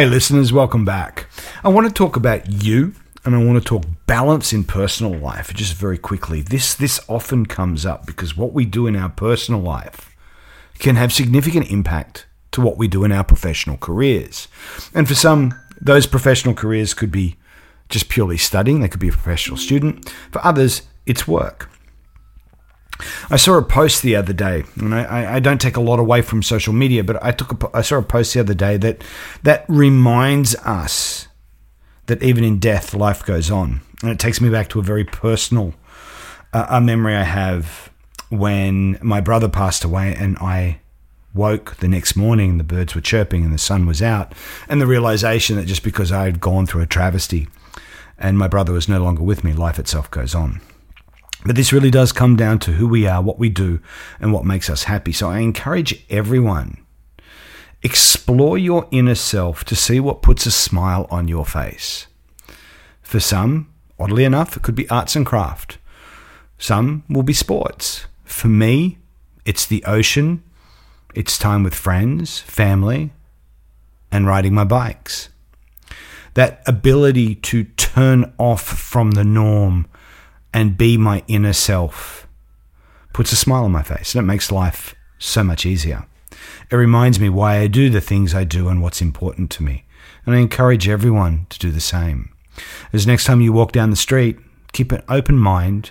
Hey, listeners, welcome back. I want to talk about you and I want to talk balance in personal life just very quickly. This this often comes up because what we do in our personal life can have significant impact to what we do in our professional careers. And for some, those professional careers could be just purely studying, they could be a professional student. For others, it's work. I saw a post the other day, and I, I, don't take a lot away from social media, but I took a, I saw a post the other day that that reminds us that even in death, life goes on, and it takes me back to a very personal uh, a memory I have when my brother passed away, and I woke the next morning, the birds were chirping and the sun was out, and the realization that just because I had gone through a travesty and my brother was no longer with me, life itself goes on. But this really does come down to who we are, what we do, and what makes us happy. So I encourage everyone explore your inner self to see what puts a smile on your face. For some, oddly enough, it could be arts and craft. Some will be sports. For me, it's the ocean, it's time with friends, family, and riding my bikes. That ability to turn off from the norm and be my inner self puts a smile on my face and it makes life so much easier. It reminds me why I do the things I do and what's important to me. And I encourage everyone to do the same. As next time you walk down the street, keep an open mind,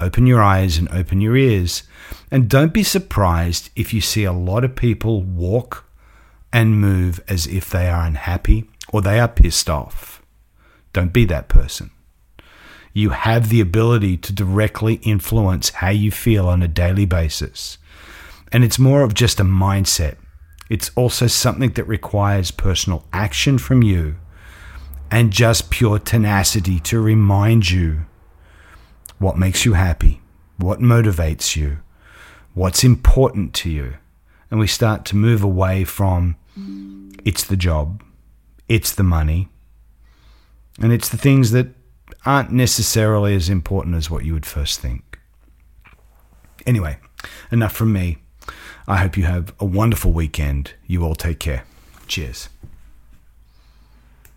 open your eyes, and open your ears. And don't be surprised if you see a lot of people walk and move as if they are unhappy or they are pissed off. Don't be that person you have the ability to directly influence how you feel on a daily basis. And it's more of just a mindset. It's also something that requires personal action from you and just pure tenacity to remind you what makes you happy, what motivates you, what's important to you. And we start to move away from it's the job, it's the money, and it's the things that aren't necessarily as important as what you would first think. Anyway, enough from me. I hope you have a wonderful weekend. You all take care. Cheers.